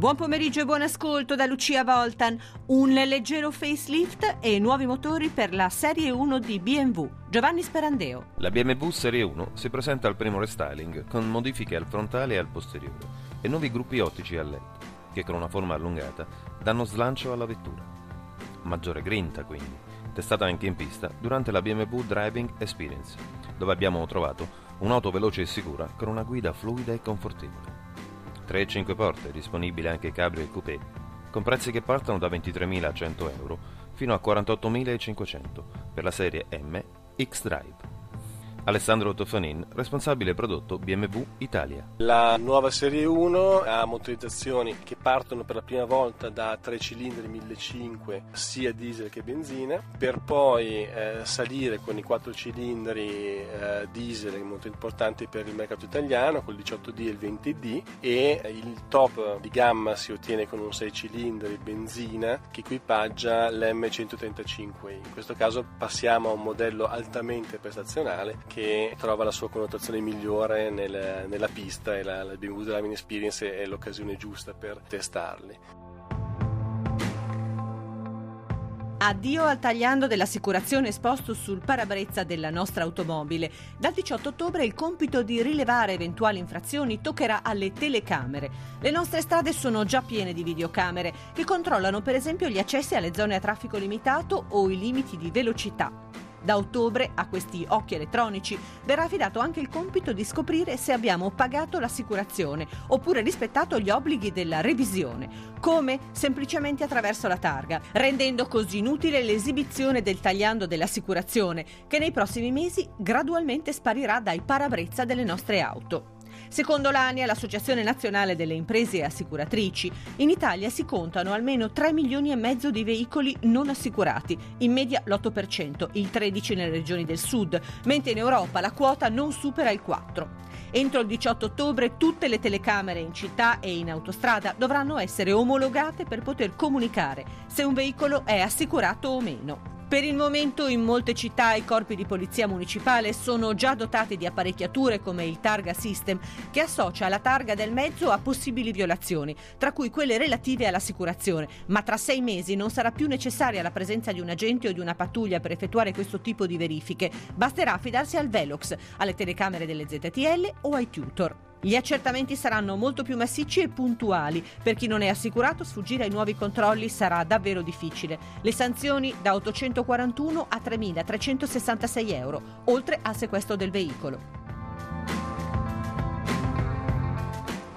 Buon pomeriggio e buon ascolto da Lucia Voltan. Un leggero facelift e nuovi motori per la Serie 1 di BMW. Giovanni Sperandeo. La BMW Serie 1 si presenta al primo restyling con modifiche al frontale e al posteriore e nuovi gruppi ottici a LED che con una forma allungata danno slancio alla vettura. Maggiore grinta quindi, testata anche in pista durante la BMW Driving Experience, dove abbiamo trovato un'auto veloce e sicura con una guida fluida e confortevole. 3 e 5 porte, disponibili anche cabrio e coupé, con prezzi che partono da 23.100 euro fino a 48.500 per la serie M X-Drive. Alessandro Tofanin, responsabile prodotto BMW Italia. La nuova Serie 1 ha motorizzazioni che partono per la prima volta da 3 cilindri 1500 sia diesel che benzina, per poi eh, salire con i 4 cilindri eh, diesel molto importanti per il mercato italiano, con il 18D e il 20D e il top di gamma si ottiene con un 6 cilindri benzina che equipaggia l'M135. In questo caso passiamo a un modello altamente prestazionale che trova la sua connotazione migliore nel, nella pista e la, la BMW Driving Experience è l'occasione giusta per testarli. Addio al tagliando dell'assicurazione esposto sul parabrezza della nostra automobile. Dal 18 ottobre il compito di rilevare eventuali infrazioni toccherà alle telecamere. Le nostre strade sono già piene di videocamere che controllano per esempio gli accessi alle zone a traffico limitato o i limiti di velocità. Da ottobre a questi occhi elettronici verrà affidato anche il compito di scoprire se abbiamo pagato l'assicurazione oppure rispettato gli obblighi della revisione. Come? Semplicemente attraverso la targa, rendendo così inutile l'esibizione del tagliando dell'assicurazione che nei prossimi mesi gradualmente sparirà dai parabrezza delle nostre auto. Secondo l'ANIA, l'Associazione Nazionale delle Imprese Assicuratrici, in Italia si contano almeno 3 milioni e mezzo di veicoli non assicurati, in media l'8%, il 13% nelle regioni del sud, mentre in Europa la quota non supera il 4%. Entro il 18 ottobre tutte le telecamere in città e in autostrada dovranno essere omologate per poter comunicare se un veicolo è assicurato o meno. Per il momento in molte città i corpi di polizia municipale sono già dotati di apparecchiature come il Targa System che associa la targa del mezzo a possibili violazioni, tra cui quelle relative all'assicurazione, ma tra sei mesi non sarà più necessaria la presenza di un agente o di una pattuglia per effettuare questo tipo di verifiche, basterà affidarsi al Velox, alle telecamere delle ZTL o ai tutor. Gli accertamenti saranno molto più massicci e puntuali. Per chi non è assicurato, sfuggire ai nuovi controlli sarà davvero difficile. Le sanzioni da 841 a 3.366 euro, oltre al sequestro del veicolo.